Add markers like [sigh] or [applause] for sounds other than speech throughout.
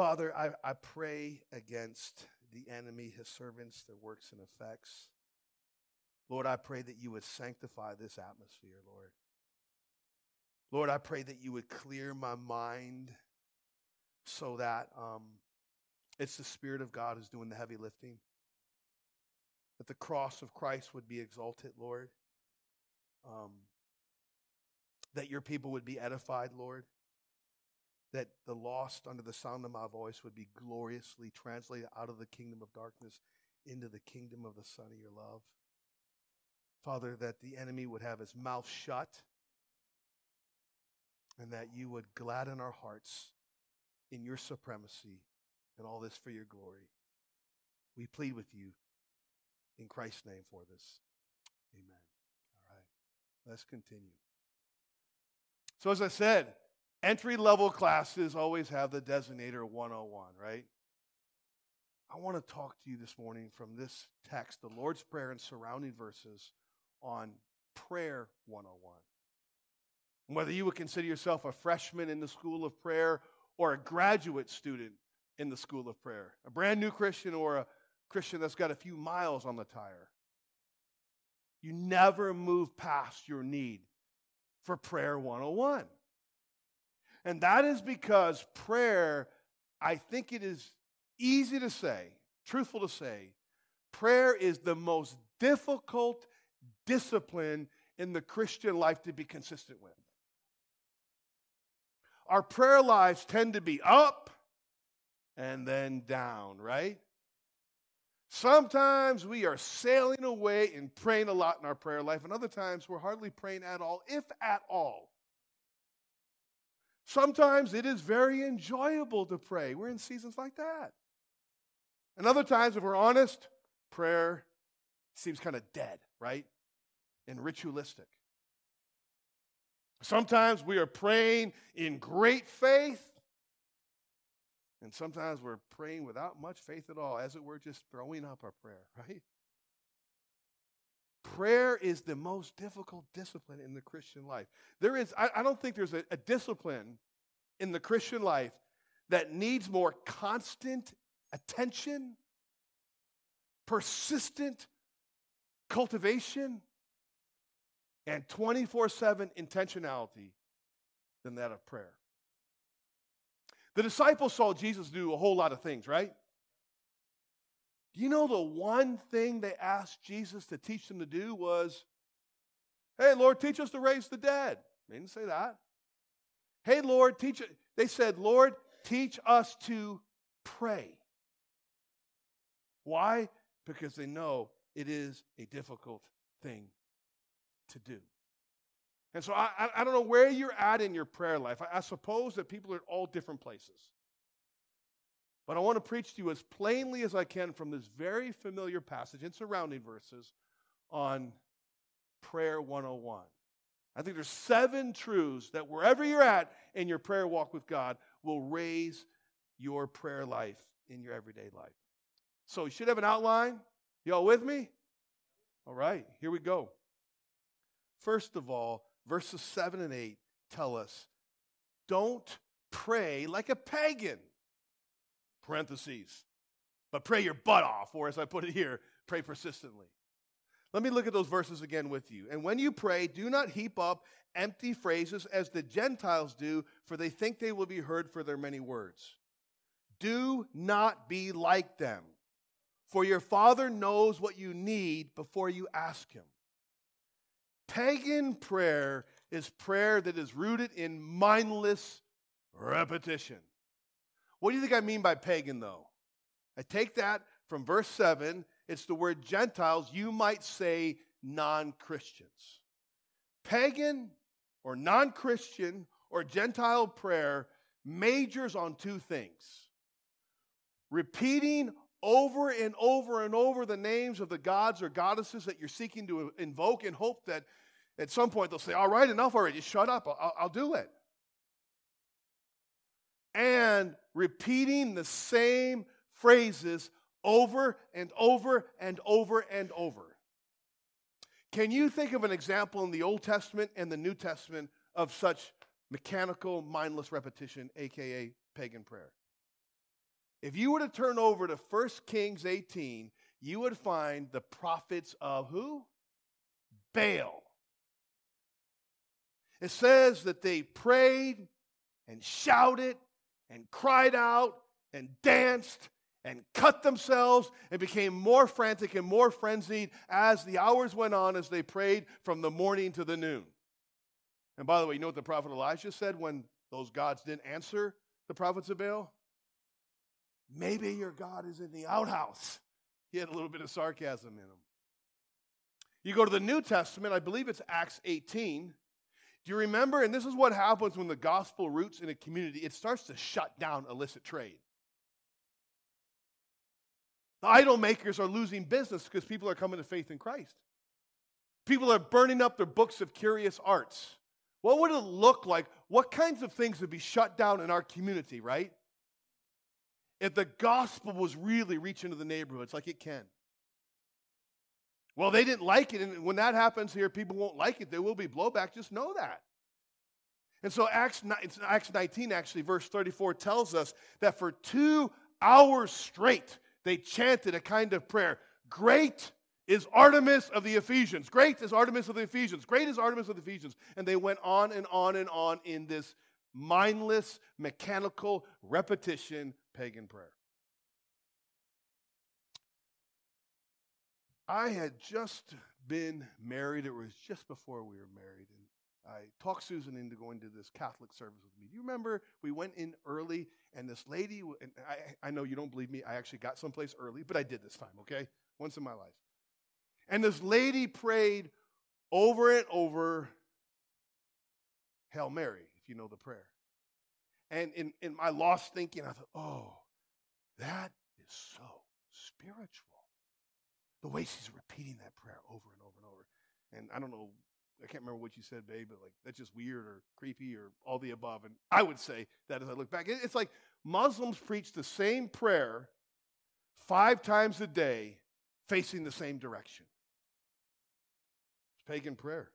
Father, I, I pray against the enemy, his servants, their works and effects. Lord, I pray that you would sanctify this atmosphere, Lord. Lord, I pray that you would clear my mind so that um, it's the Spirit of God who's doing the heavy lifting. That the cross of Christ would be exalted, Lord. Um, that your people would be edified, Lord. That the lost under the sound of my voice would be gloriously translated out of the kingdom of darkness into the kingdom of the Son of your love. Father, that the enemy would have his mouth shut and that you would gladden our hearts in your supremacy and all this for your glory. We plead with you in Christ's name for this. Amen. All right. Let's continue. So, as I said, entry level classes always have the designator 101, right? I want to talk to you this morning from this text, the Lord's Prayer and surrounding verses on Prayer 101. Whether you would consider yourself a freshman in the school of prayer or a graduate student in the school of prayer, a brand new Christian or a Christian that's got a few miles on the tire, you never move past your need for Prayer 101. And that is because prayer, I think it is easy to say, truthful to say, prayer is the most difficult discipline in the Christian life to be consistent with our prayer lives tend to be up and then down, right? Sometimes we are sailing away and praying a lot in our prayer life, and other times we're hardly praying at all, if at all. Sometimes it is very enjoyable to pray. We're in seasons like that. And other times, if we're honest, prayer seems kind of dead, right? And ritualistic. Sometimes we are praying in great faith, and sometimes we're praying without much faith at all, as it were, just throwing up our prayer, [laughs] right? Prayer is the most difficult discipline in the Christian life. There is, I, I don't think there's a, a discipline in the Christian life that needs more constant attention, persistent cultivation, and 24 7 intentionality than that of prayer. The disciples saw Jesus do a whole lot of things, right? Do you know the one thing they asked Jesus to teach them to do was, hey, Lord, teach us to raise the dead? They didn't say that. Hey, Lord, teach. They said, Lord, teach us to pray. Why? Because they know it is a difficult thing to do. And so I, I don't know where you're at in your prayer life. I, I suppose that people are at all different places. But I want to preach to you as plainly as I can from this very familiar passage and surrounding verses on Prayer 101. I think there's seven truths that wherever you're at in your prayer walk with God will raise your prayer life in your everyday life. So you should have an outline. Y'all with me? All right, here we go. First of all, verses 7 and 8 tell us don't pray like a pagan. Parentheses. But pray your butt off, or as I put it here, pray persistently. Let me look at those verses again with you. And when you pray, do not heap up empty phrases as the Gentiles do, for they think they will be heard for their many words. Do not be like them, for your Father knows what you need before you ask Him. Pagan prayer is prayer that is rooted in mindless repetition. What do you think I mean by pagan, though? I take that from verse 7. It's the word Gentiles. You might say non Christians. Pagan or non Christian or Gentile prayer majors on two things repeating over and over and over the names of the gods or goddesses that you're seeking to invoke in hope that at some point, they'll say, All right, enough already. Shut up. I'll, I'll do it. And repeating the same phrases over and over and over and over. Can you think of an example in the Old Testament and the New Testament of such mechanical, mindless repetition, aka pagan prayer? If you were to turn over to 1 Kings 18, you would find the prophets of who? Baal. It says that they prayed and shouted and cried out and danced and cut themselves and became more frantic and more frenzied as the hours went on as they prayed from the morning to the noon. And by the way, you know what the prophet Elijah said when those gods didn't answer the prophets of Baal? Maybe your God is in the outhouse. He had a little bit of sarcasm in him. You go to the New Testament, I believe it's Acts 18. Do you remember? And this is what happens when the gospel roots in a community it starts to shut down illicit trade. The idol makers are losing business because people are coming to faith in Christ. People are burning up their books of curious arts. What would it look like? What kinds of things would be shut down in our community, right? If the gospel was really reaching to the neighborhoods like it can. Well, they didn't like it, and when that happens here, people won't like it. There will be blowback. Just know that. And so Acts, Acts 19, actually, verse 34 tells us that for two hours straight, they chanted a kind of prayer Great is Artemis of the Ephesians. Great is Artemis of the Ephesians. Great is Artemis of the Ephesians. And they went on and on and on in this mindless, mechanical repetition pagan prayer. I had just been married. It was just before we were married. And I talked Susan into going to this Catholic service with me. Do you remember we went in early and this lady, and I, I know you don't believe me, I actually got someplace early, but I did this time, okay? Once in my life. And this lady prayed over and over Hail Mary, if you know the prayer. And in, in my lost thinking, I thought, oh, that is so spiritual. The way she's repeating that prayer over and over and over. And I don't know I can't remember what you said, babe, but like that's just weird or creepy or all the above. And I would say that as I look back, it's like Muslims preach the same prayer five times a day facing the same direction. It's pagan prayer.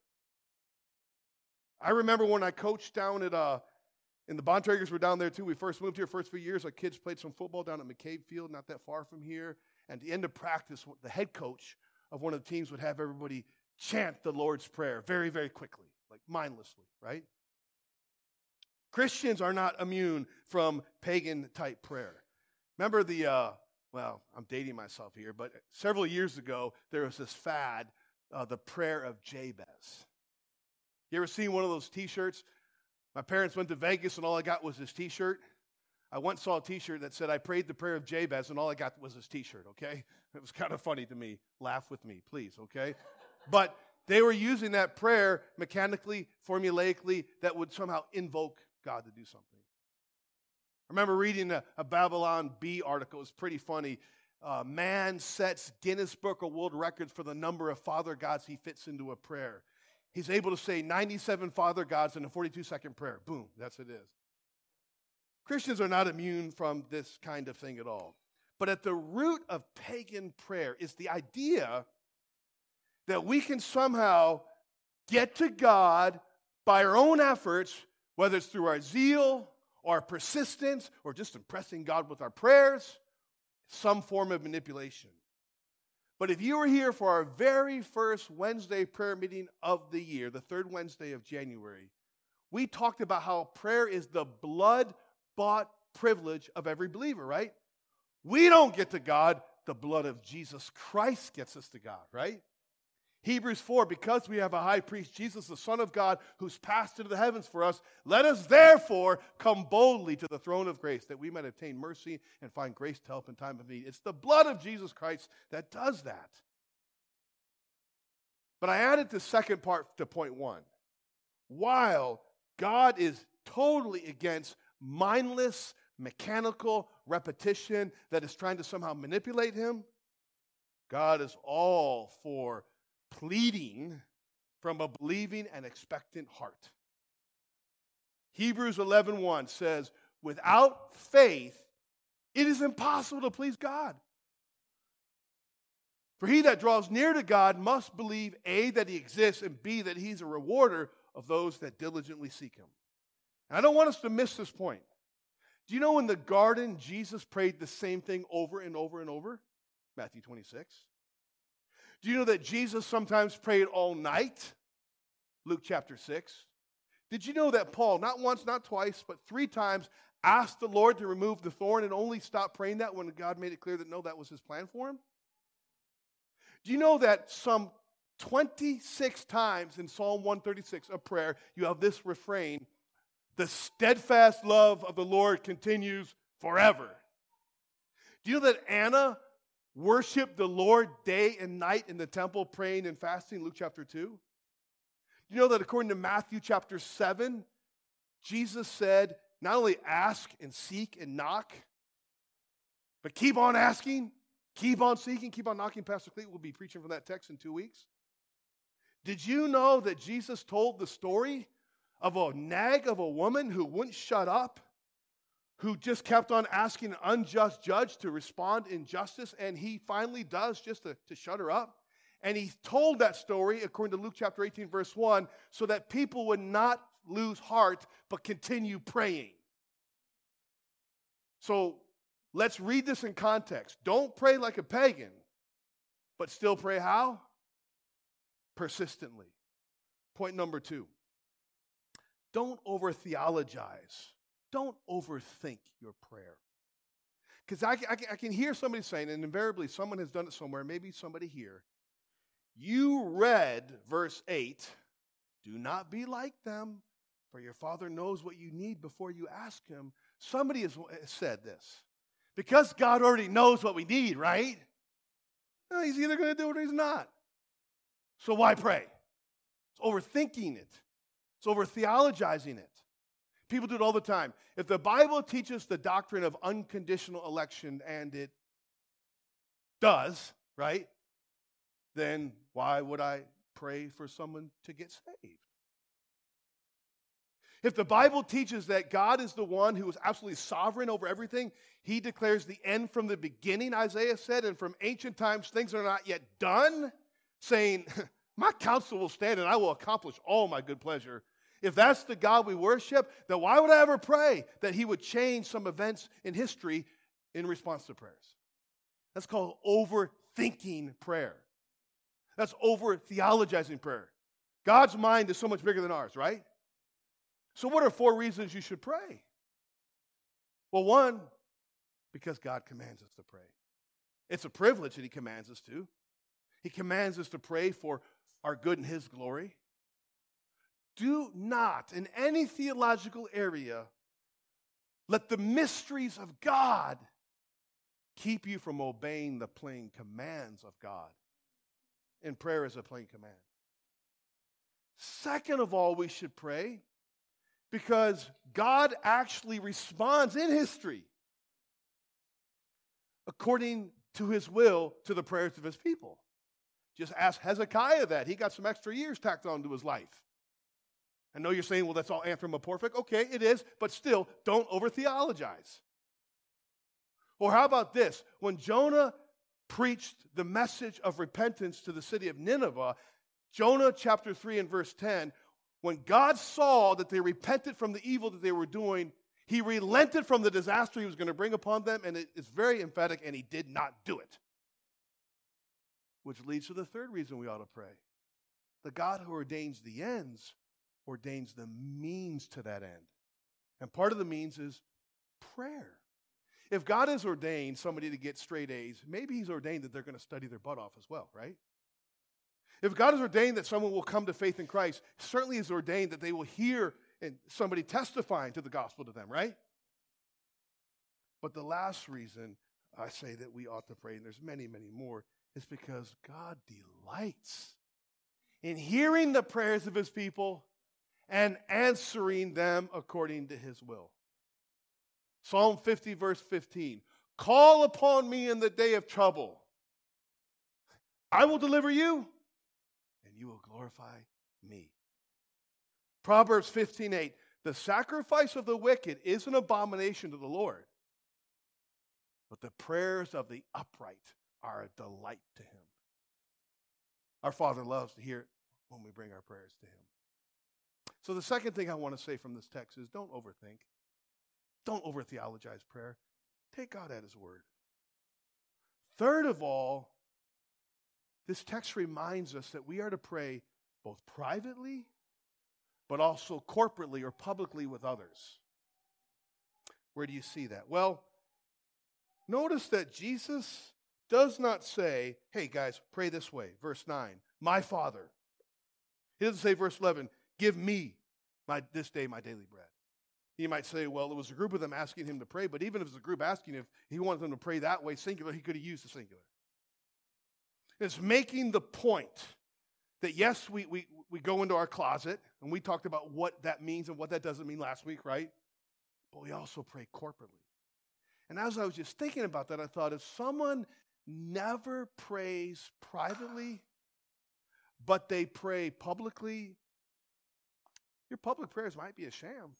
I remember when I coached down at uh and the Bontraggers were down there too. We first moved here, first few years. Our kids played some football down at McCabe Field, not that far from here. And at the end of practice, the head coach of one of the teams would have everybody chant the Lord's Prayer very, very quickly, like mindlessly, right? Christians are not immune from pagan type prayer. Remember the, uh, well, I'm dating myself here, but several years ago, there was this fad, uh, the prayer of Jabez. You ever seen one of those t shirts? My parents went to Vegas and all I got was this t shirt. I once saw a t shirt that said, I prayed the prayer of Jabez, and all I got was this t shirt, okay? It was kind of funny to me. Laugh with me, please, okay? But they were using that prayer mechanically, formulaically, that would somehow invoke God to do something. I remember reading a, a Babylon Bee article. It was pretty funny. Uh, man sets Guinness Book of World Records for the number of Father gods he fits into a prayer. He's able to say 97 Father gods in a 42 second prayer. Boom, that's it is. Christians are not immune from this kind of thing at all. But at the root of pagan prayer is the idea that we can somehow get to God by our own efforts, whether it's through our zeal or our persistence or just impressing God with our prayers, some form of manipulation. But if you were here for our very first Wednesday prayer meeting of the year, the third Wednesday of January, we talked about how prayer is the blood bought privilege of every believer, right? We don't get to God, the blood of Jesus Christ gets us to God, right? Hebrews 4, because we have a high priest, Jesus, the Son of God, who's passed into the heavens for us, let us therefore come boldly to the throne of grace that we might obtain mercy and find grace to help in time of need. It's the blood of Jesus Christ that does that. But I added the second part to point one. While God is totally against mindless, mechanical repetition that is trying to somehow manipulate him, God is all for pleading from a believing and expectant heart. Hebrews 11:1 1 says, "Without faith it is impossible to please God. For he that draws near to God must believe A that he exists and B that he's a rewarder of those that diligently seek him." And I don't want us to miss this point. Do you know in the garden, Jesus prayed the same thing over and over and over? Matthew 26. Do you know that Jesus sometimes prayed all night? Luke chapter 6. Did you know that Paul, not once, not twice, but three times, asked the Lord to remove the thorn and only stopped praying that when God made it clear that no, that was his plan for him? Do you know that some 26 times in Psalm 136 a prayer, you have this refrain the steadfast love of the Lord continues forever. Do you know that Anna worshiped the Lord day and night in the temple, praying and fasting? Luke chapter 2. You know that according to Matthew chapter 7, Jesus said, not only ask and seek and knock, but keep on asking, keep on seeking, keep on knocking. Pastor Cleet will be preaching from that text in two weeks. Did you know that Jesus told the story of a nag of a woman who wouldn't shut up, who just kept on asking an unjust judge to respond in justice, and he finally does just to, to shut her up? And he told that story, according to Luke chapter 18, verse 1, so that people would not lose heart but continue praying. So let's read this in context. Don't pray like a pagan, but still pray how? persistently. Point number two don't over theologize, don't overthink your prayer. Because I, I, I, can hear somebody saying, and invariably someone has done it somewhere, maybe somebody here. You read verse 8 do not be like them, for your Father knows what you need before you ask Him. Somebody has uh, said this. Because God already knows what we need, right? He's either going to do it or he's not. So why pray? It's overthinking it, it's over theologizing it. People do it all the time. If the Bible teaches the doctrine of unconditional election, and it does, right? Then why would I pray for someone to get saved? If the Bible teaches that God is the one who is absolutely sovereign over everything, he declares the end from the beginning, Isaiah said, and from ancient times things are not yet done saying, [laughs] My counsel will stand and I will accomplish all my good pleasure. If that's the God we worship, then why would I ever pray that He would change some events in history in response to prayers? That's called overthinking prayer. That's over theologizing prayer. God's mind is so much bigger than ours, right? So, what are four reasons you should pray? Well, one, because God commands us to pray. It's a privilege that He commands us to. He commands us to pray for our good and His glory. Do not, in any theological area, let the mysteries of God keep you from obeying the plain commands of God. And prayer is a plain command. Second of all, we should pray because God actually responds in history according to his will to the prayers of his people. Just ask Hezekiah that. He got some extra years tacked onto his life. I know you're saying, well, that's all anthropomorphic. Okay, it is, but still, don't over theologize. Or how about this? When Jonah preached the message of repentance to the city of Nineveh, Jonah chapter 3 and verse 10, when God saw that they repented from the evil that they were doing, he relented from the disaster he was going to bring upon them, and it's very emphatic, and he did not do it. Which leads to the third reason we ought to pray. The God who ordains the ends ordains the means to that end. And part of the means is prayer. If God has ordained somebody to get straight A's, maybe He's ordained that they're going to study their butt off as well, right? If God has ordained that someone will come to faith in Christ, certainly is ordained that they will hear and somebody testifying to the gospel to them, right? But the last reason I say that we ought to pray, and there's many, many more, is because God delights in hearing the prayers of his people and answering them according to his will. Psalm 50, verse 15 Call upon me in the day of trouble. I will deliver you, and you will glorify me. Proverbs 15, 8 The sacrifice of the wicked is an abomination to the Lord, but the prayers of the upright are a delight to him. Our Father loves to hear when we bring our prayers to him. So, the second thing I want to say from this text is don't overthink. Don't over theologize prayer. Take God at His word. Third of all, this text reminds us that we are to pray both privately, but also corporately or publicly with others. Where do you see that? Well, notice that Jesus does not say, hey guys, pray this way. Verse 9, my Father. He doesn't say, verse 11, give me my, this day my daily bread. You might say, well, it was a group of them asking him to pray, but even if it's a group asking if he wanted them to pray that way, singular, he could have used the singular. It's making the point that yes, we, we, we go into our closet, and we talked about what that means and what that doesn't mean last week, right? But we also pray corporately. And as I was just thinking about that, I thought if someone never prays privately, but they pray publicly, your public prayers might be a sham.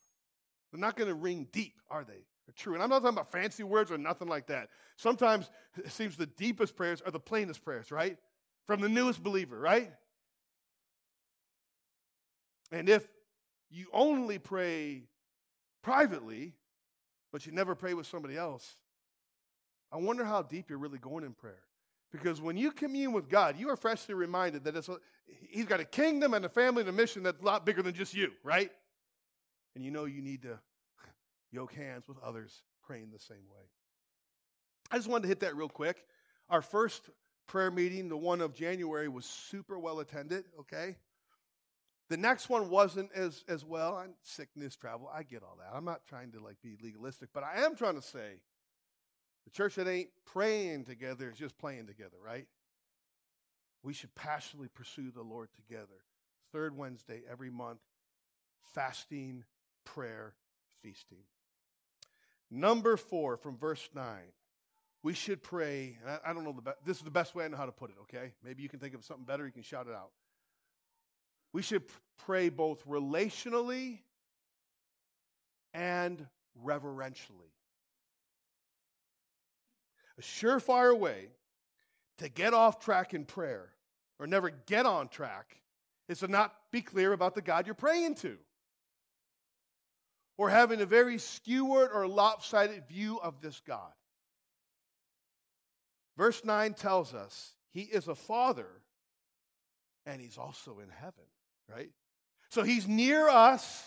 They're not going to ring deep, are they? They're true. And I'm not talking about fancy words or nothing like that. Sometimes it seems the deepest prayers are the plainest prayers, right? From the newest believer, right? And if you only pray privately, but you never pray with somebody else, I wonder how deep you're really going in prayer. Because when you commune with God, you are freshly reminded that it's He's got a kingdom and a family and a mission that's a lot bigger than just you, right? And you know you need to [laughs] yoke hands with others praying the same way. I just wanted to hit that real quick. Our first prayer meeting, the one of January, was super well attended, okay? The next one wasn't as, as well. I'm sickness, travel. I get all that. I'm not trying to like be legalistic, but I am trying to say the church that ain't praying together is just playing together, right? We should passionately pursue the Lord together. Third Wednesday every month, fasting, prayer, feasting. Number four from verse 9. We should pray, and I, I don't know the best, this is the best way I know how to put it, okay? Maybe you can think of something better, you can shout it out. We should pray both relationally and reverentially. A surefire way to get off track in prayer or never get on track is to not be clear about the God you're praying to or having a very skewed or lopsided view of this God. Verse 9 tells us he is a father and he's also in heaven right? So he's near us,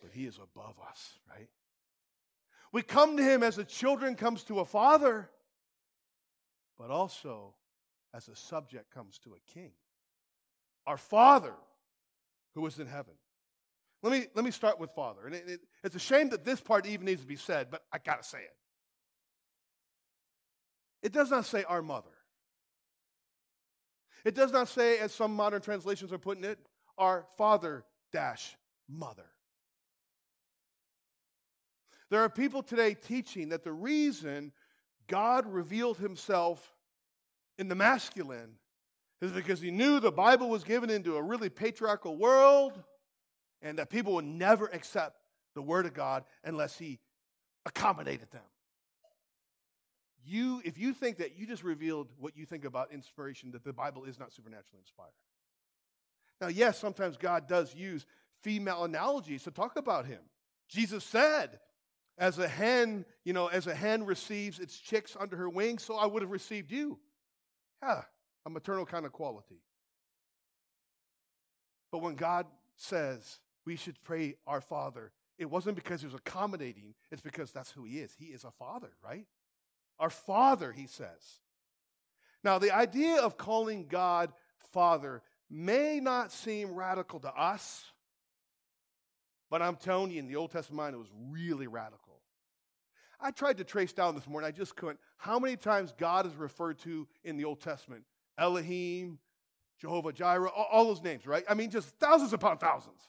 but he is above us, right? We come to him as a children comes to a father, but also as a subject comes to a king. Our father who is in heaven. Let me, let me start with father. And it, it, it's a shame that this part even needs to be said, but I got to say it. It does not say our mother. It does not say, as some modern translations are putting it, our father dash mother. There are people today teaching that the reason God revealed himself in the masculine is because he knew the Bible was given into a really patriarchal world and that people would never accept the word of God unless he accommodated them. You if you think that you just revealed what you think about inspiration that the bible is not supernaturally inspired. Now yes sometimes god does use female analogies to talk about him. Jesus said as a hen you know as a hen receives its chicks under her wings so i would have received you yeah a maternal kind of quality but when god says we should pray our father it wasn't because he was accommodating it's because that's who he is he is a father right our Father, he says. Now, the idea of calling God Father may not seem radical to us, but I'm telling you, in the Old Testament, it was really radical. I tried to trace down this morning, I just couldn't. How many times God is referred to in the Old Testament? Elohim, Jehovah Jireh, all, all those names, right? I mean, just thousands upon thousands.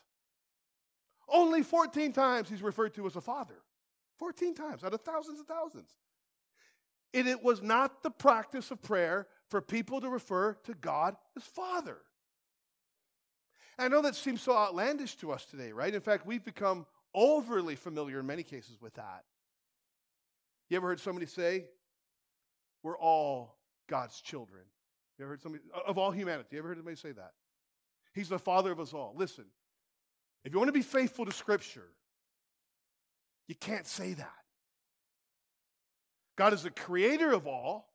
Only 14 times he's referred to as a father. 14 times out of thousands and thousands. And it was not the practice of prayer for people to refer to God as Father. I know that seems so outlandish to us today, right? In fact, we've become overly familiar in many cases with that. You ever heard somebody say, We're all God's children? You ever heard somebody, of all humanity, you ever heard somebody say that? He's the Father of us all. Listen, if you want to be faithful to Scripture, You can't say that. God is the creator of all.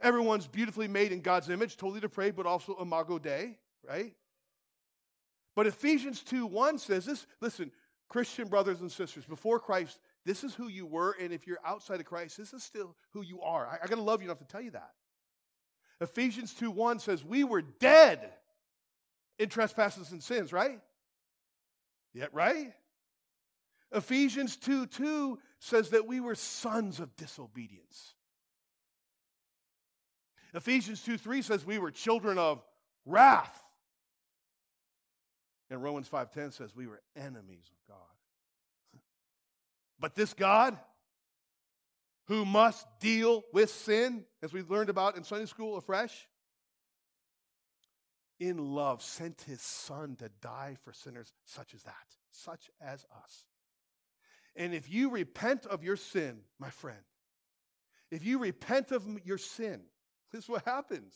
Everyone's beautifully made in God's image, totally depraved, but also imago Dei, right? But Ephesians 2 1 says this listen, Christian brothers and sisters, before Christ, this is who you were, and if you're outside of Christ, this is still who you are. I, I gotta love you enough to tell you that. Ephesians 2 1 says, We were dead in trespasses and sins, right? Yeah, right? Ephesians 2 2 says that we were sons of disobedience. Ephesians 2 3 says we were children of wrath. And Romans 5:10 says we were enemies of God. But this God who must deal with sin, as we learned about in Sunday school afresh, in love sent his son to die for sinners such as that, such as us. And if you repent of your sin, my friend, if you repent of your sin, [laughs] this is what happens.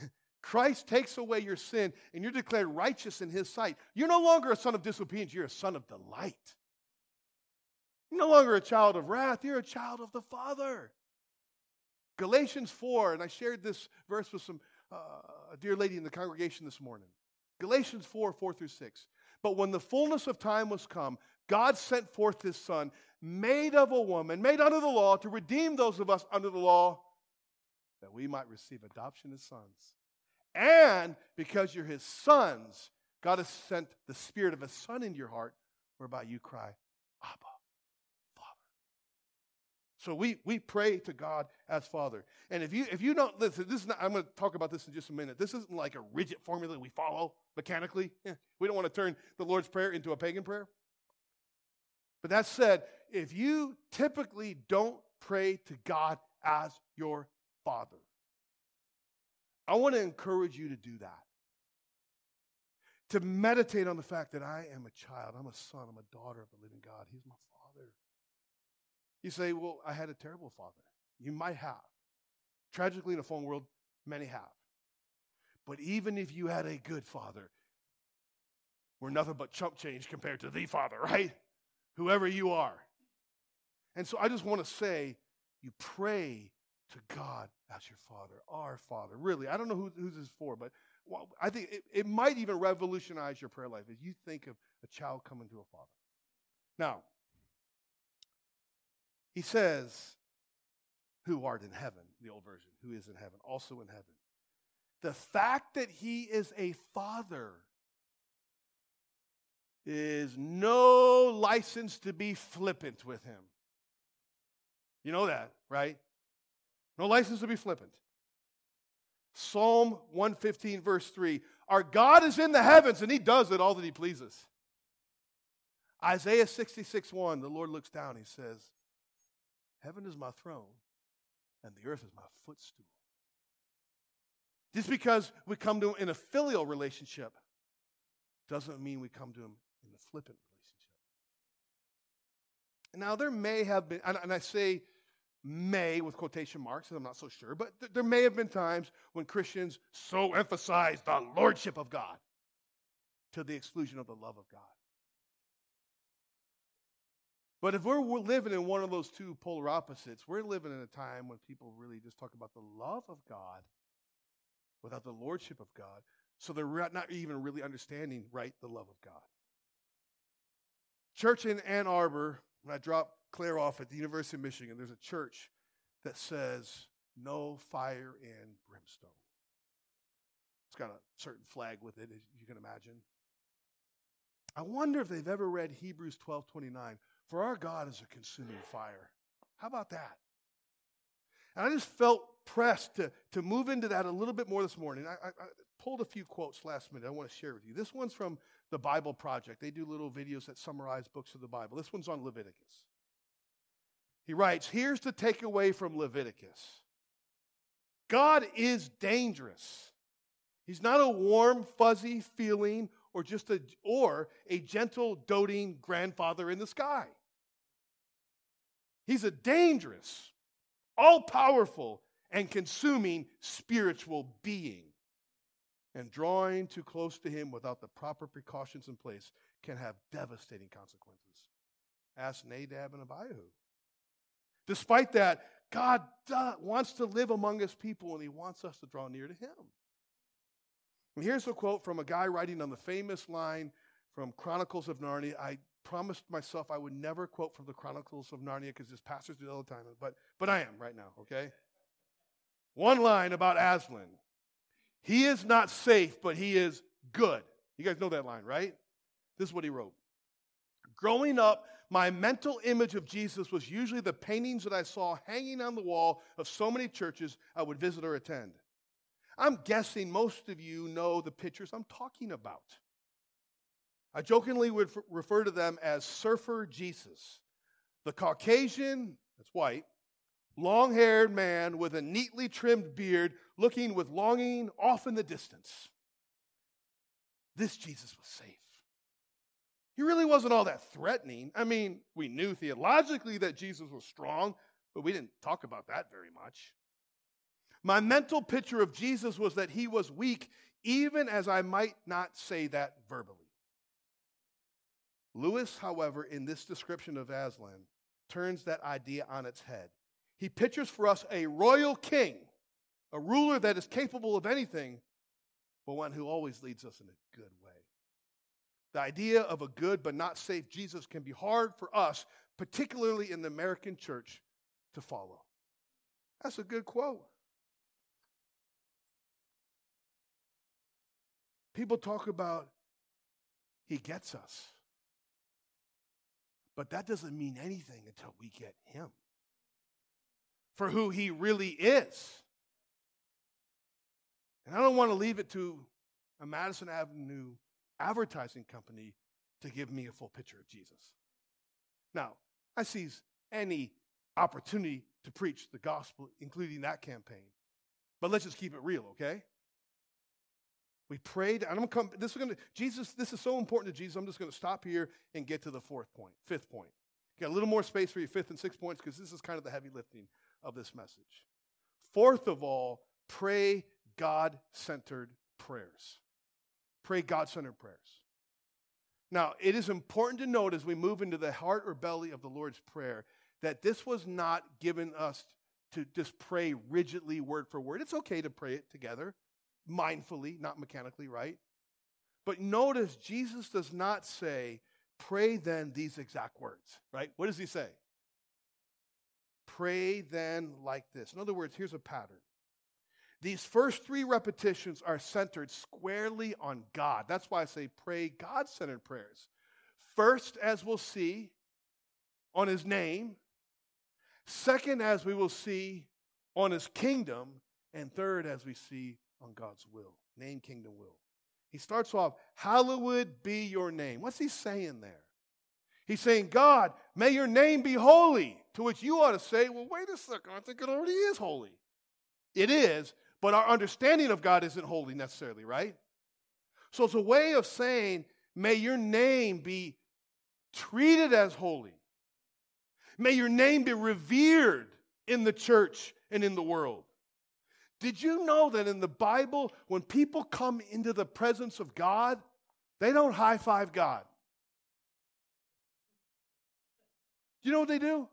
[laughs] Christ takes away your sin and you're declared righteous in his sight. You're no longer a son of disobedience, you're a son of delight. You're no longer a child of wrath, you're a child of the Father. Galatians 4, and I shared this verse with some uh, a dear lady in the congregation this morning. Galatians 4, 4 through 6. But when the fullness of time was come, God sent forth his son, made of a woman, made under the law, to redeem those of us under the law, that we might receive adoption as sons. And because you're his sons, God has sent the spirit of a son into your heart, whereby you cry, Abba. So we, we pray to God as Father. And if you if you don't listen, this is not, I'm going to talk about this in just a minute. This isn't like a rigid formula we follow mechanically. [laughs] We don't want to turn the Lord's Prayer into a pagan prayer. But that said, if you typically don't pray to God as your Father, I want to encourage you to do that. To meditate on the fact that I am a child, I'm a son, I'm a daughter of the living God. He's my Father. You say, Well, I had a terrible father. You might have. Tragically, in a fallen world, many have. But even if you had a good father, we're nothing but chump change compared to the father, [laughs] right? whoever you are. And so I just want to say, you pray to God as your Father, our Father. Really, I don't know who, who this is for, but I think it, it might even revolutionize your prayer life as you think of a child coming to a father. Now, he says, Who art in heaven, the old version, who is in heaven, also in heaven. The fact that he is a father is no license to be flippant with him. You know that, right? No license to be flippant. Psalm 115, verse 3 Our God is in the heavens and he does it all that he pleases. Isaiah 66, 1, the Lord looks down, he says, Heaven is my throne and the earth is my footstool. Just because we come to him in a filial relationship doesn't mean we come to him in a flippant relationship. Now, there may have been, and I say may with quotation marks, I'm not so sure, but there may have been times when Christians so emphasized the lordship of God to the exclusion of the love of God. But if we're living in one of those two polar opposites, we're living in a time when people really just talk about the love of God without the lordship of God. So they're not even really understanding right the love of God. Church in Ann Arbor, when I dropped Claire off at the University of Michigan, there's a church that says no fire and brimstone. It's got a certain flag with it, as you can imagine. I wonder if they've ever read Hebrews 12 29. For our God is a consuming fire. How about that? And I just felt pressed to, to move into that a little bit more this morning. I, I, I pulled a few quotes last minute I want to share with you. This one's from the Bible Project. They do little videos that summarize books of the Bible. This one's on Leviticus. He writes Here's the takeaway from Leviticus God is dangerous. He's not a warm, fuzzy feeling or just a or a gentle, doting grandfather in the sky. He's a dangerous, all powerful, and consuming spiritual being and drawing too close to him without the proper precautions in place can have devastating consequences. Ask Nadab and Abihu. Despite that, God wants to live among his people and he wants us to draw near to him. And here's a quote from a guy writing on the famous line from Chronicles of Narnia. I promised myself I would never quote from the Chronicles of Narnia because his pastors do all the time, but, but I am right now, okay? One line about Aslan. He is not safe, but he is good. You guys know that line, right? This is what he wrote. Growing up, my mental image of Jesus was usually the paintings that I saw hanging on the wall of so many churches I would visit or attend. I'm guessing most of you know the pictures I'm talking about. I jokingly would refer to them as Surfer Jesus, the Caucasian, that's white, long haired man with a neatly trimmed beard looking with longing off in the distance. This Jesus was safe. He really wasn't all that threatening. I mean, we knew theologically that Jesus was strong, but we didn't talk about that very much. My mental picture of Jesus was that he was weak, even as I might not say that verbally. Lewis, however, in this description of Aslan, turns that idea on its head. He pictures for us a royal king, a ruler that is capable of anything, but one who always leads us in a good way. The idea of a good but not safe Jesus can be hard for us, particularly in the American church, to follow. That's a good quote. People talk about he gets us. But that doesn't mean anything until we get him for who he really is. And I don't want to leave it to a Madison Avenue advertising company to give me a full picture of Jesus. Now, I seize any opportunity to preach the gospel, including that campaign. But let's just keep it real, okay? We prayed. I'm gonna come. This is gonna Jesus. This is so important to Jesus. I'm just gonna stop here and get to the fourth point, fifth point. Got a little more space for your fifth and sixth points because this is kind of the heavy lifting of this message. Fourth of all, pray God-centered prayers. Pray God-centered prayers. Now, it is important to note as we move into the heart or belly of the Lord's Prayer that this was not given us to just pray rigidly word for word. It's okay to pray it together mindfully, not mechanically, right? But notice Jesus does not say, pray then these exact words, right? What does he say? Pray then like this. In other words, here's a pattern. These first three repetitions are centered squarely on God. That's why I say pray God centered prayers. First, as we'll see, on his name. Second, as we will see, on his kingdom. And third, as we see, on God's will. Name, kingdom, will. He starts off, Hallowed be your name. What's he saying there? He's saying, God, may your name be holy. To which you ought to say, Well, wait a second, I think it already is holy. It is, but our understanding of God isn't holy necessarily, right? So it's a way of saying, May your name be treated as holy. May your name be revered in the church and in the world. Did you know that in the Bible, when people come into the presence of God, they don't high five God? You know what they do?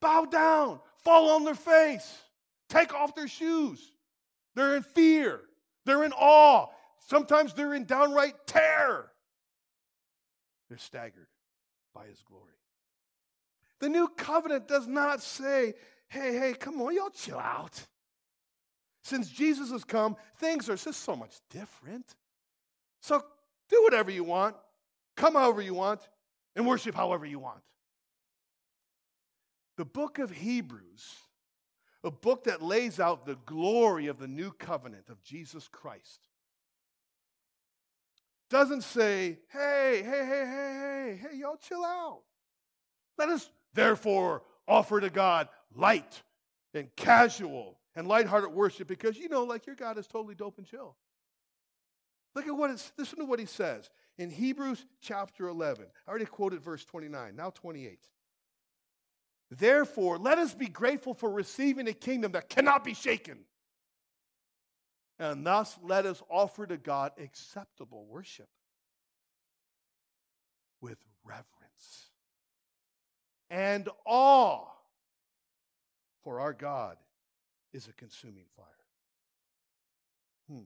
Bow down, fall on their face, take off their shoes. They're in fear, they're in awe. Sometimes they're in downright terror. They're staggered by his glory. The new covenant does not say, hey, hey, come on, y'all chill out. Since Jesus has come, things are just so much different. So do whatever you want, come however you want, and worship however you want. The book of Hebrews, a book that lays out the glory of the new covenant of Jesus Christ, doesn't say, hey, hey, hey, hey, hey, hey, y'all chill out. Let us therefore offer to God light and casual and lighthearted worship because you know, like your God is totally dope and chill. Look at what it's, listen to what he says in Hebrews chapter 11. I already quoted verse 29, now 28. Therefore, let us be grateful for receiving a kingdom that cannot be shaken. And thus let us offer to God acceptable worship. with reverence and awe, for our God is a consuming fire. Hmm.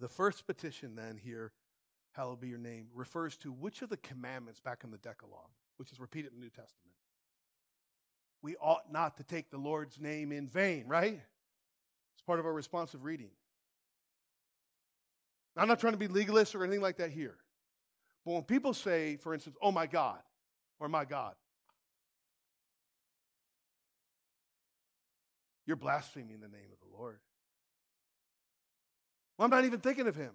The first petition, then, here, hallowed be your name, refers to which of the commandments back in the Decalogue, which is repeated in the New Testament. We ought not to take the Lord's name in vain, right? It's part of our responsive reading. I'm not trying to be legalist or anything like that here. But when people say, for instance, oh my God, or my God, you're blaspheming the name of the Lord. Well, I'm not even thinking of him.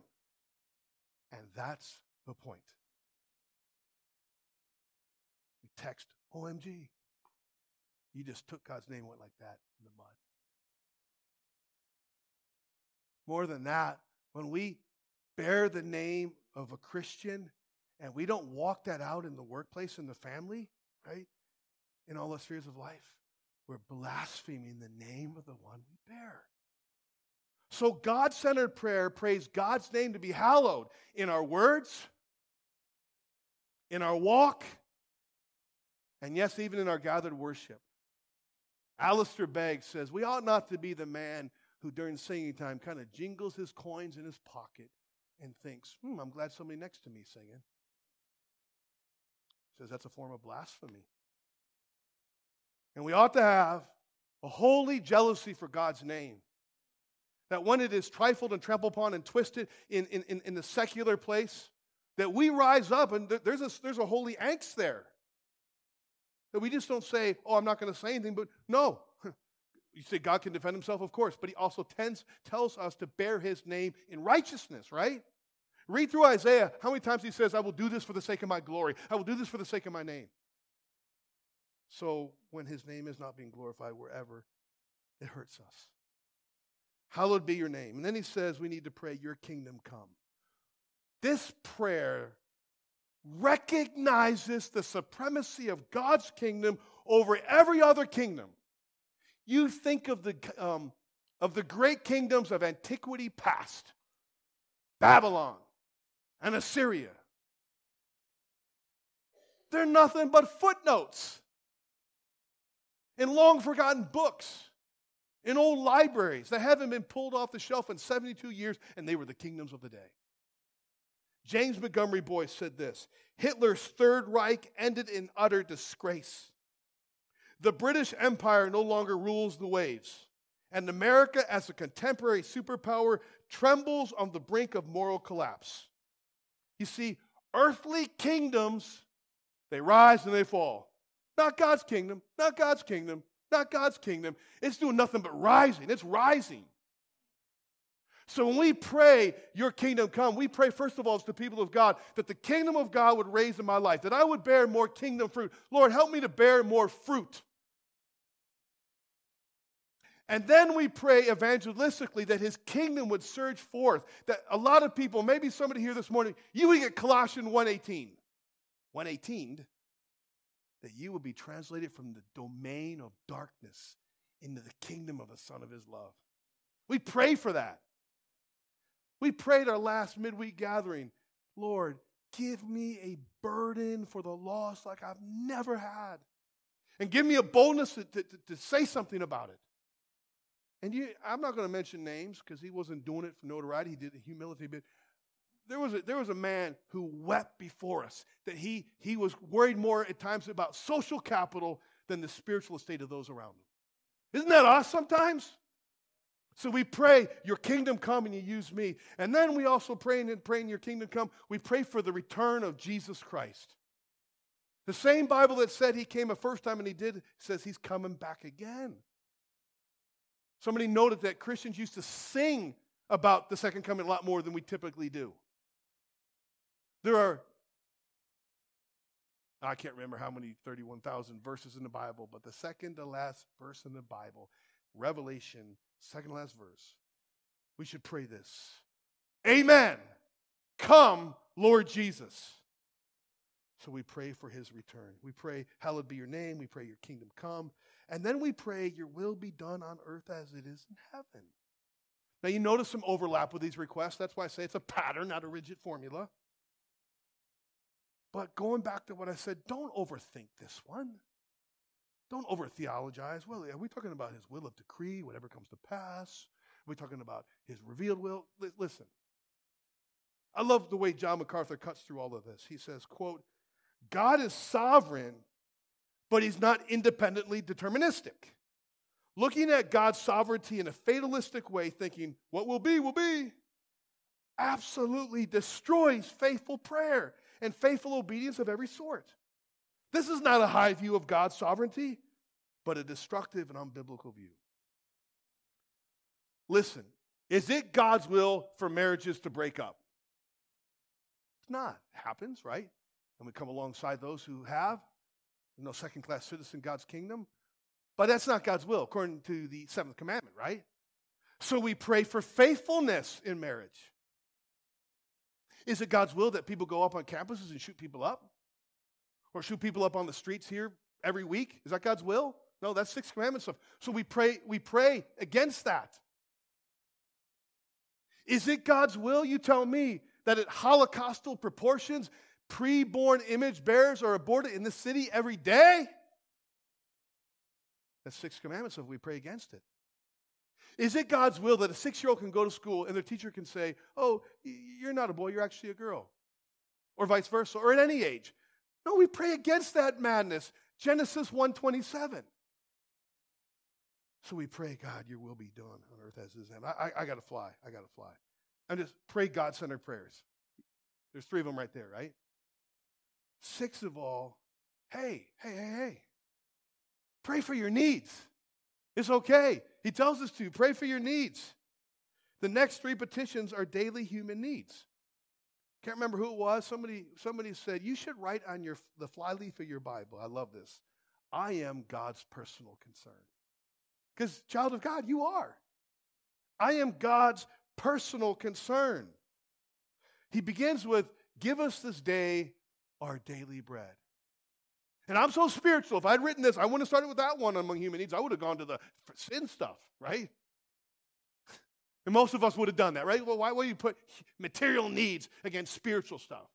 And that's the point. We text, OMG. You just took God's name went like that in the mud. More than that, when we bear the name of a Christian and we don't walk that out in the workplace, in the family, right? In all the spheres of life, we're blaspheming the name of the one we bear. So, God centered prayer prays God's name to be hallowed in our words, in our walk, and yes, even in our gathered worship. Alistair Begg says, We ought not to be the man who during singing time kind of jingles his coins in his pocket and thinks, hmm, I'm glad somebody next to me singing. He says that's a form of blasphemy. And we ought to have a holy jealousy for God's name. That when it is trifled and trampled upon and twisted in, in, in, in the secular place, that we rise up and there's a, there's a holy angst there. That we just don't say, oh, I'm not going to say anything, but no, [laughs] you say God can defend himself, of course, but he also tends, tells us to bear his name in righteousness, right? Read through Isaiah how many times he says, I will do this for the sake of my glory. I will do this for the sake of my name. So when his name is not being glorified wherever, it hurts us. Hallowed be your name. And then he says we need to pray, Your kingdom come. This prayer recognizes the supremacy of God's kingdom over every other kingdom. You think of the, um, of the great kingdoms of antiquity past Babylon and Assyria. They're nothing but footnotes in long forgotten books, in old libraries that haven't been pulled off the shelf in 72 years, and they were the kingdoms of the day. James Montgomery Boice said this Hitler's Third Reich ended in utter disgrace. The British Empire no longer rules the waves, and America, as a contemporary superpower, trembles on the brink of moral collapse. You see, earthly kingdoms, they rise and they fall. Not God's kingdom, not God's kingdom, not God's kingdom. It's doing nothing but rising. It's rising. So when we pray, Your kingdom come, we pray, first of all, to the people of God, that the kingdom of God would raise in my life, that I would bear more kingdom fruit. Lord, help me to bear more fruit. And then we pray evangelistically that his kingdom would surge forth. That a lot of people, maybe somebody here this morning, you would get Colossians 118. 118, that you would be translated from the domain of darkness into the kingdom of the Son of his love. We pray for that. We prayed our last midweek gathering, Lord, give me a burden for the lost like I've never had. And give me a boldness to, to, to say something about it. And you, I'm not going to mention names because he wasn't doing it for notoriety. He did the humility bit. There was, a, there was a man who wept before us that he, he was worried more at times about social capital than the spiritual state of those around him. Isn't that us sometimes? So we pray, Your kingdom come and you use me. And then we also pray and praying, Your kingdom come, we pray for the return of Jesus Christ. The same Bible that said he came a first time and he did says he's coming back again. Somebody noted that Christians used to sing about the second coming a lot more than we typically do. There are, I can't remember how many 31,000 verses in the Bible, but the second to last verse in the Bible, Revelation, second to last verse, we should pray this Amen. Come, Lord Jesus. So we pray for his return. We pray, Hallowed be your name. We pray, Your kingdom come. And then we pray, Your will be done on earth as it is in heaven. Now, you notice some overlap with these requests. That's why I say it's a pattern, not a rigid formula. But going back to what I said, don't overthink this one. Don't over theologize. Well, are we talking about his will of decree, whatever comes to pass? Are we talking about his revealed will? L- listen. I love the way John MacArthur cuts through all of this. He says, quote, God is sovereign, but he's not independently deterministic. Looking at God's sovereignty in a fatalistic way, thinking, what will be, will be, absolutely destroys faithful prayer and faithful obedience of every sort. This is not a high view of God's sovereignty, but a destructive and unbiblical view. Listen, is it God's will for marriages to break up? It's not. It happens, right? And we come alongside those who have no second class citizen God's kingdom. But that's not God's will, according to the seventh commandment, right? So we pray for faithfulness in marriage. Is it God's will that people go up on campuses and shoot people up? Or shoot people up on the streets here every week? Is that God's will? No, that's six commandment stuff. So we pray, we pray against that. Is it God's will, you tell me, that at holocaustal proportions, preborn image bearers are aborted in this city every day? That's six commandments, so we pray against it. Is it God's will that a six year old can go to school and their teacher can say, Oh, you're not a boy, you're actually a girl? Or vice versa, or at any age. No, we pray against that madness. Genesis 127. So we pray, God, your will be done on earth as it is in heaven. I, I, I got to fly. I got to fly. And just pray God centered prayers. There's three of them right there, right? Six of all, hey, hey, hey, hey. Pray for your needs. It's okay. He tells us to pray for your needs. The next three petitions are daily human needs. Can't remember who it was. Somebody, somebody said, You should write on your, the flyleaf of your Bible. I love this. I am God's personal concern. Because, child of God, you are. I am God's personal concern. He begins with, Give us this day our daily bread. And I'm so spiritual. If I'd written this, I wouldn't have started with that one among human needs. I would have gone to the sin stuff, right? And most of us would have done that, right? Well, why would you put material needs against spiritual stuff?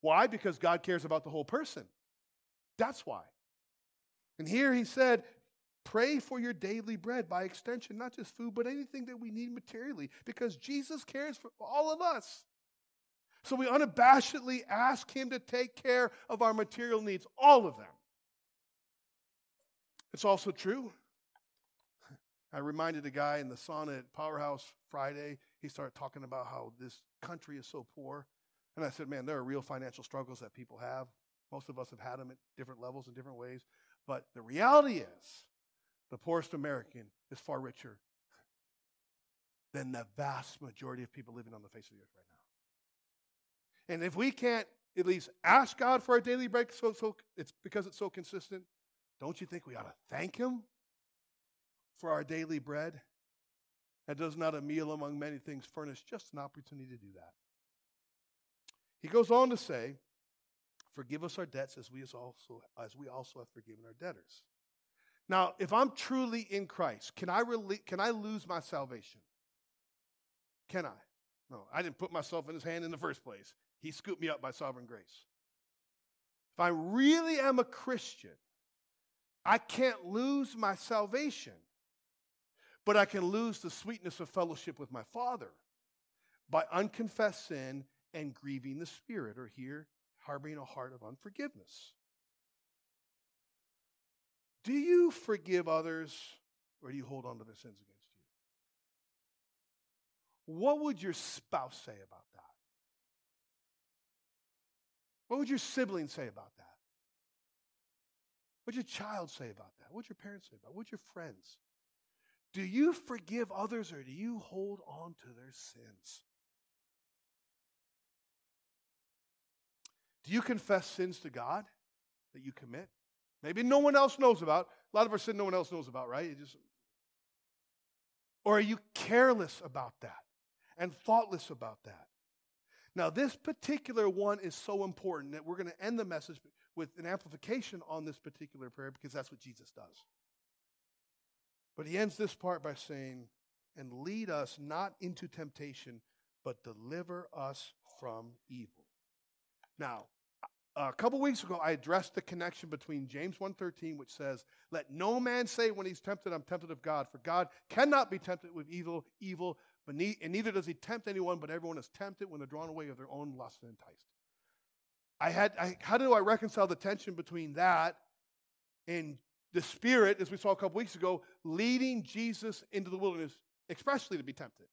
Why? Because God cares about the whole person. That's why. And here he said, pray for your daily bread by extension, not just food, but anything that we need materially, because Jesus cares for all of us. So we unabashedly ask him to take care of our material needs, all of them. It's also true I reminded a guy in the sauna at Powerhouse Friday. He started talking about how this country is so poor. And I said, man, there are real financial struggles that people have. Most of us have had them at different levels in different ways. But the reality is, the poorest American is far richer than the vast majority of people living on the face of the earth right now. And if we can't at least ask God for our daily bread, so, so it's because it's so consistent, don't you think we ought to thank Him for our daily bread, and does not a meal among many things furnish just an opportunity to do that? He goes on to say, Forgive us our debts as we also as we also have forgiven our debtors. Now, if I'm truly in Christ, can I really, can I lose my salvation? Can I? No, I didn't put myself in his hand in the first place. He scooped me up by sovereign grace. If I really am a Christian, I can't lose my salvation but I can lose the sweetness of fellowship with my Father by unconfessed sin and grieving the Spirit, or here, harboring a heart of unforgiveness. Do you forgive others, or do you hold on to their sins against you? What would your spouse say about that? What would your siblings say about that? What would your child say about that? What would your parents say about it? What would your friends? Do you forgive others or do you hold on to their sins? Do you confess sins to God that you commit? Maybe no one else knows about. A lot of our sin no one else knows about, right? Just, or are you careless about that and thoughtless about that? Now, this particular one is so important that we're going to end the message with an amplification on this particular prayer because that's what Jesus does. But he ends this part by saying, and lead us not into temptation, but deliver us from evil. Now, a couple weeks ago, I addressed the connection between James 1.13, which says, Let no man say when he's tempted, I'm tempted of God. For God cannot be tempted with evil, evil, but ne- and neither does he tempt anyone, but everyone is tempted when they're drawn away of their own lust and enticed. I had, I, how do I reconcile the tension between that and the Spirit, as we saw a couple weeks ago, leading Jesus into the wilderness, expressly to be tempted?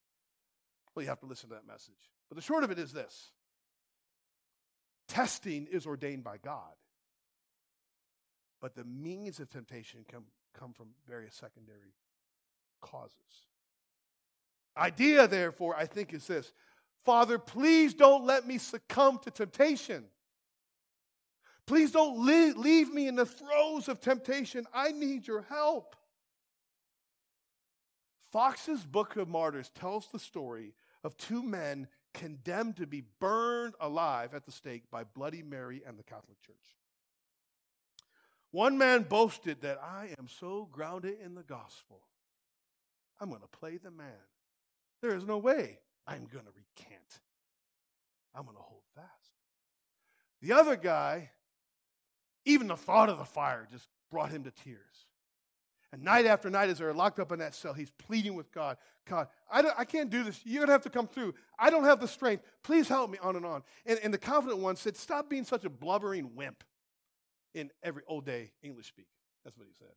Well, you have to listen to that message. But the short of it is this testing is ordained by God, but the means of temptation come, come from various secondary causes. Idea, therefore, I think is this Father, please don't let me succumb to temptation. Please don't leave me in the throes of temptation. I need your help. Foxe's Book of Martyrs tells the story of two men condemned to be burned alive at the stake by Bloody Mary and the Catholic Church. One man boasted that I am so grounded in the gospel, I'm going to play the man. There is no way I'm going to recant. I'm going to hold fast. The other guy, even the thought of the fire just brought him to tears. And night after night, as they're locked up in that cell, he's pleading with God God, I, I can't do this. You're going to have to come through. I don't have the strength. Please help me, on and on. And, and the confident one said, Stop being such a blubbering wimp in every old day English speak. That's what he said.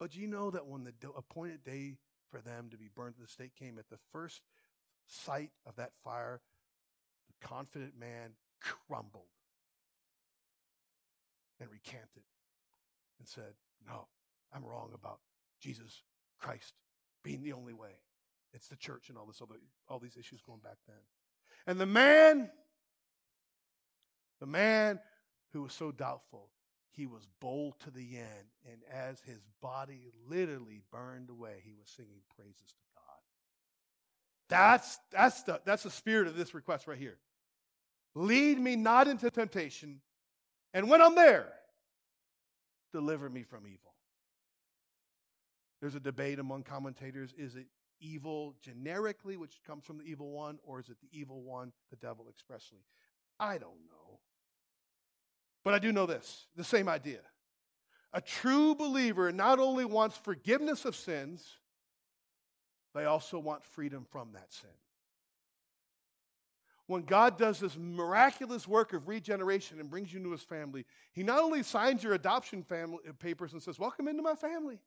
But you know that when the appointed day for them to be burned to the stake came, at the first sight of that fire, the confident man crumbled and recanted and said, No, I'm wrong about Jesus Christ being the only way. It's the church and all this other all these issues going back then. And the man, the man who was so doubtful, he was bold to the end. And as his body literally burned away, he was singing praises to God. That's, that's, the, that's the spirit of this request right here. Lead me not into temptation, and when I'm there, deliver me from evil. There's a debate among commentators is it evil generically, which comes from the evil one, or is it the evil one, the devil expressly? I don't know. But I do know this the same idea. A true believer not only wants forgiveness of sins, they also want freedom from that sin. When God does this miraculous work of regeneration and brings you into his family, he not only signs your adoption family uh, papers and says, Welcome into my family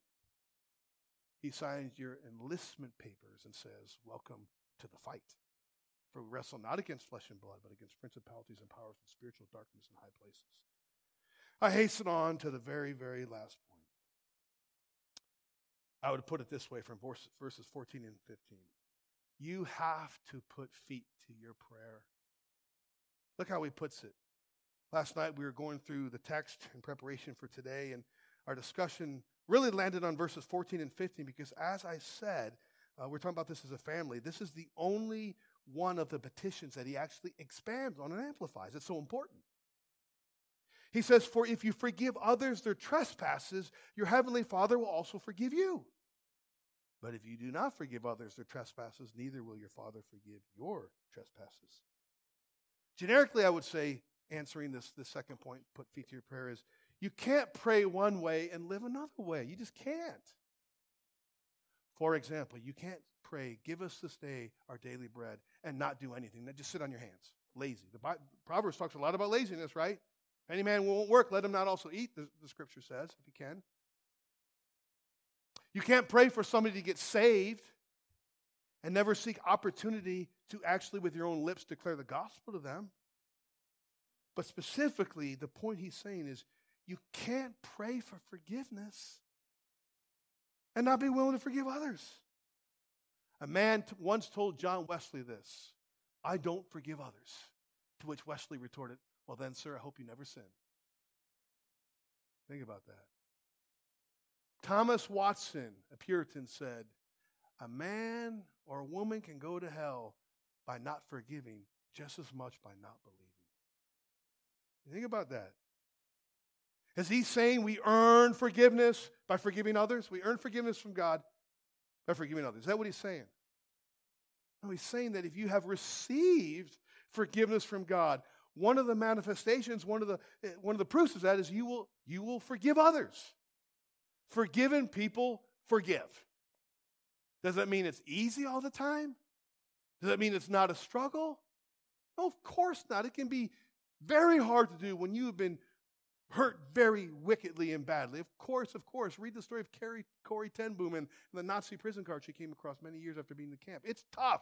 he signs your enlistment papers and says, Welcome to the fight. For we wrestle not against flesh and blood, but against principalities and powers and spiritual darkness in high places. I hasten on to the very, very last point. I would put it this way from verses 14 and 15. You have to put feet to your prayer. Look how he puts it. Last night we were going through the text in preparation for today, and our discussion really landed on verses 14 and 15 because, as I said, uh, we're talking about this as a family. This is the only one of the petitions that he actually expands on and amplifies. It's so important. He says, For if you forgive others their trespasses, your heavenly Father will also forgive you. But if you do not forgive others their trespasses, neither will your Father forgive your trespasses. Generically, I would say, answering this, this second point, put feet to your prayer, is you can't pray one way and live another way. You just can't. For example, you can't pray, give us this day our daily bread, and not do anything. Just sit on your hands. Lazy. The Proverbs talks a lot about laziness, right? Any man won't work, let him not also eat, the, the scripture says, if he can. You can't pray for somebody to get saved and never seek opportunity to actually, with your own lips, declare the gospel to them. But specifically, the point he's saying is you can't pray for forgiveness and not be willing to forgive others. A man t- once told John Wesley this I don't forgive others. To which Wesley retorted, Well, then, sir, I hope you never sin. Think about that. Thomas Watson, a Puritan, said, A man or a woman can go to hell by not forgiving just as much by not believing. think about that. Is he saying we earn forgiveness by forgiving others? We earn forgiveness from God by forgiving others. Is that what he's saying? No, he's saying that if you have received forgiveness from God, one of the manifestations, one of the, eh, one of the proofs of that is you will, you will forgive others. Forgiven people forgive. Does that mean it's easy all the time? Does that mean it's not a struggle? No, of course not. It can be very hard to do when you have been hurt very wickedly and badly. Of course, of course. Read the story of Carrie, Corrie ten Boom and the Nazi prison guard she came across many years after being in the camp. It's tough.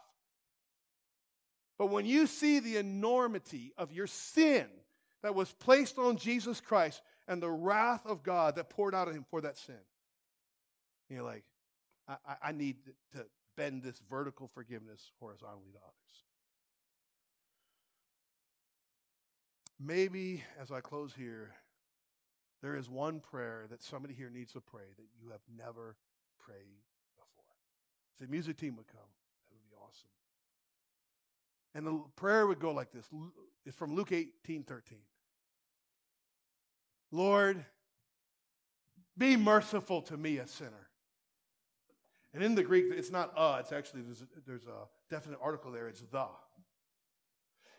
But when you see the enormity of your sin that was placed on Jesus Christ and the wrath of God that poured out of him for that sin, you're like, I, I need to bend this vertical forgiveness horizontally to others. Maybe as I close here, there is one prayer that somebody here needs to pray that you have never prayed before. If the music team would come, that would be awesome. And the prayer would go like this. It's from Luke 18 13. Lord, be merciful to me, a sinner. And in the Greek, it's not uh, it's actually, there's there's a definite article there, it's the.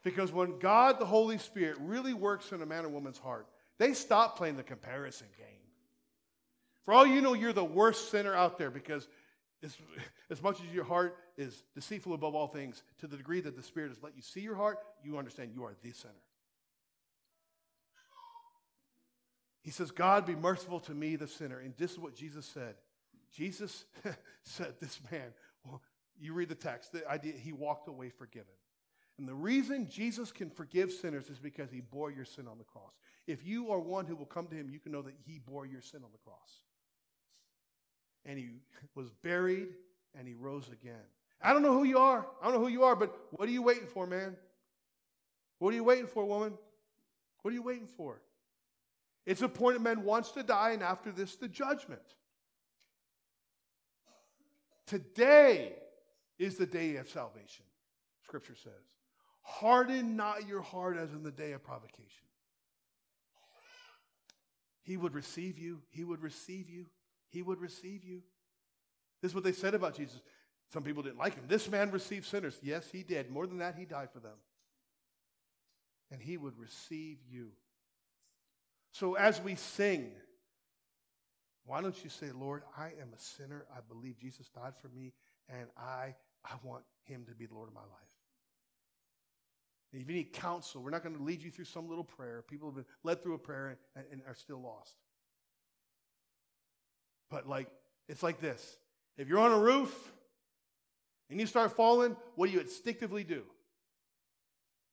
Because when God, the Holy Spirit, really works in a man or woman's heart, they stop playing the comparison game. For all you know, you're the worst sinner out there because as, as much as your heart is deceitful above all things, to the degree that the Spirit has let you see your heart, you understand you are the sinner. He says, God, be merciful to me, the sinner. And this is what Jesus said. Jesus [laughs] said, This man, well, you read the text, the idea, he walked away forgiven. And the reason Jesus can forgive sinners is because he bore your sin on the cross. If you are one who will come to him, you can know that he bore your sin on the cross. And he [laughs] was buried and he rose again. I don't know who you are. I don't know who you are, but what are you waiting for, man? What are you waiting for, woman? What are you waiting for? It's appointed man wants to die, and after this, the judgment. Today is the day of salvation, Scripture says. Harden not your heart as in the day of provocation. He would receive you. He would receive you. He would receive you. This is what they said about Jesus. Some people didn't like him. This man received sinners. Yes, he did. More than that, he died for them. And he would receive you. So as we sing, why don't you say, Lord, I am a sinner. I believe Jesus died for me, and I, I want him to be the Lord of my life. And if you need counsel, we're not going to lead you through some little prayer. People have been led through a prayer and, and are still lost. But like, it's like this. If you're on a roof and you start falling, what do you instinctively do?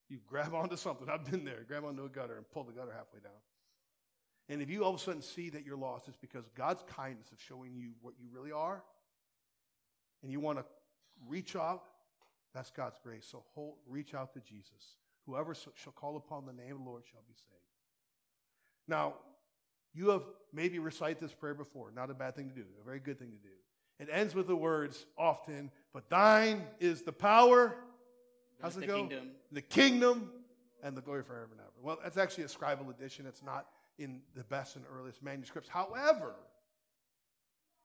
You grab onto something. I've been there. Grab onto a gutter and pull the gutter halfway down. And if you all of a sudden see that you're lost, it's because God's kindness of showing you what you really are, and you want to reach out, that's God's grace. So hold, reach out to Jesus. Whoever shall call upon the name of the Lord shall be saved. Now, you have maybe recited this prayer before. Not a bad thing to do, a very good thing to do. It ends with the words often, but thine is the power. How's it go? Kingdom. The kingdom and the glory forever and ever. Well, that's actually a scribal edition. It's not in the best and earliest manuscripts. However,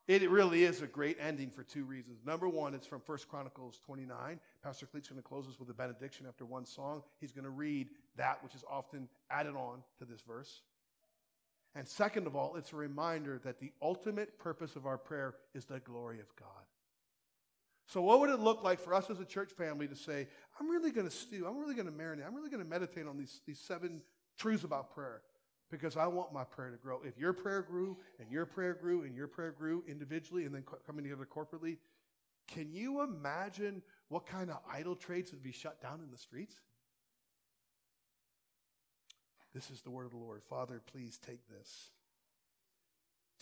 it really is a great ending for two reasons. Number one, it's from 1 Chronicles 29. Pastor Cleet's going to close us with a benediction after one song. He's going to read that which is often added on to this verse. And second of all, it's a reminder that the ultimate purpose of our prayer is the glory of God. So, what would it look like for us as a church family to say, I'm really going to stew, I'm really going to marinate, I'm really going to meditate on these, these seven truths about prayer? because I want my prayer to grow. If your prayer grew and your prayer grew and your prayer grew individually and then coming together corporately, can you imagine what kind of idol trades would be shut down in the streets? This is the word of the Lord. Father, please take this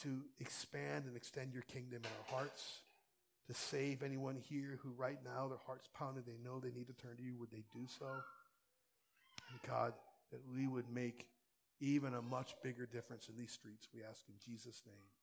to expand and extend your kingdom in our hearts, to save anyone here who right now their heart's pounded, they know they need to turn to you. Would they do so? And God, that we would make even a much bigger difference in these streets. We ask in Jesus' name.